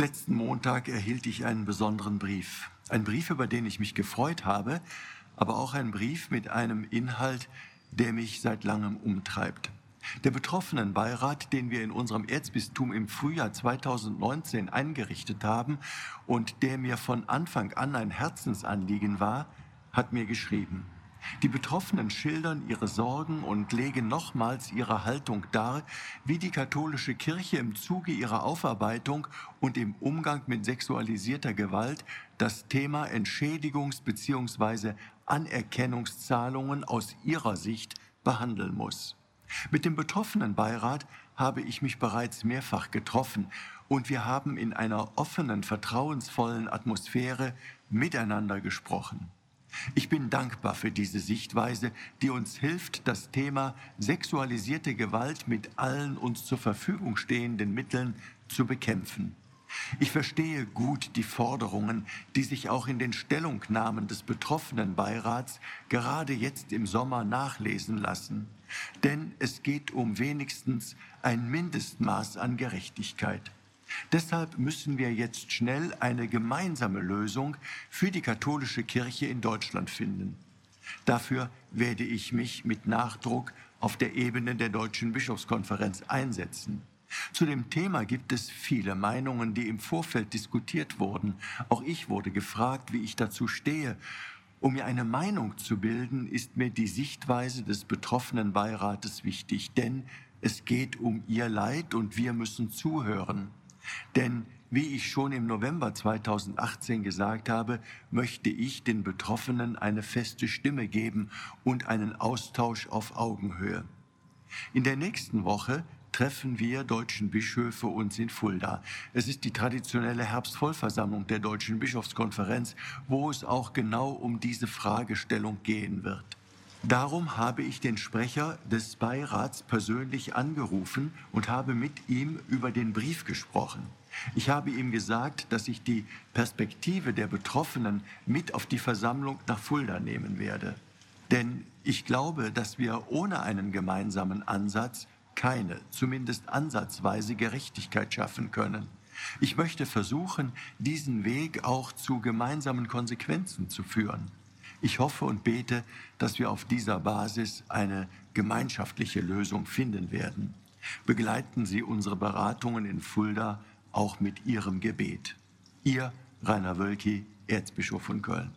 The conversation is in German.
Letzten Montag erhielt ich einen besonderen Brief. Ein Brief, über den ich mich gefreut habe, aber auch ein Brief mit einem Inhalt, der mich seit langem umtreibt. Der Betroffenenbeirat, den wir in unserem Erzbistum im Frühjahr 2019 eingerichtet haben und der mir von Anfang an ein Herzensanliegen war, hat mir geschrieben. Die Betroffenen schildern ihre Sorgen und legen nochmals ihre Haltung dar, wie die katholische Kirche im Zuge ihrer Aufarbeitung und im Umgang mit sexualisierter Gewalt das Thema Entschädigungs- bzw. Anerkennungszahlungen aus ihrer Sicht behandeln muss. Mit dem Betroffenenbeirat habe ich mich bereits mehrfach getroffen und wir haben in einer offenen, vertrauensvollen Atmosphäre miteinander gesprochen. Ich bin dankbar für diese Sichtweise, die uns hilft, das Thema sexualisierte Gewalt mit allen uns zur Verfügung stehenden Mitteln zu bekämpfen. Ich verstehe gut die Forderungen, die sich auch in den Stellungnahmen des betroffenen Beirats gerade jetzt im Sommer nachlesen lassen. Denn es geht um wenigstens ein Mindestmaß an Gerechtigkeit. Deshalb müssen wir jetzt schnell eine gemeinsame Lösung für die katholische Kirche in Deutschland finden. Dafür werde ich mich mit Nachdruck auf der Ebene der Deutschen Bischofskonferenz einsetzen. Zu dem Thema gibt es viele Meinungen, die im Vorfeld diskutiert wurden. Auch ich wurde gefragt, wie ich dazu stehe. Um mir eine Meinung zu bilden, ist mir die Sichtweise des betroffenen Beirates wichtig, denn es geht um ihr Leid und wir müssen zuhören. Denn wie ich schon im November 2018 gesagt habe, möchte ich den Betroffenen eine feste Stimme geben und einen Austausch auf Augenhöhe. In der nächsten Woche treffen wir deutschen Bischöfe uns in Fulda. Es ist die traditionelle Herbstvollversammlung der Deutschen Bischofskonferenz, wo es auch genau um diese Fragestellung gehen wird. Darum habe ich den Sprecher des Beirats persönlich angerufen und habe mit ihm über den Brief gesprochen. Ich habe ihm gesagt, dass ich die Perspektive der Betroffenen mit auf die Versammlung nach Fulda nehmen werde. Denn ich glaube, dass wir ohne einen gemeinsamen Ansatz keine, zumindest ansatzweise Gerechtigkeit schaffen können. Ich möchte versuchen, diesen Weg auch zu gemeinsamen Konsequenzen zu führen. Ich hoffe und bete, dass wir auf dieser Basis eine gemeinschaftliche Lösung finden werden. Begleiten Sie unsere Beratungen in Fulda auch mit Ihrem Gebet. Ihr Rainer Wölki, Erzbischof von Köln.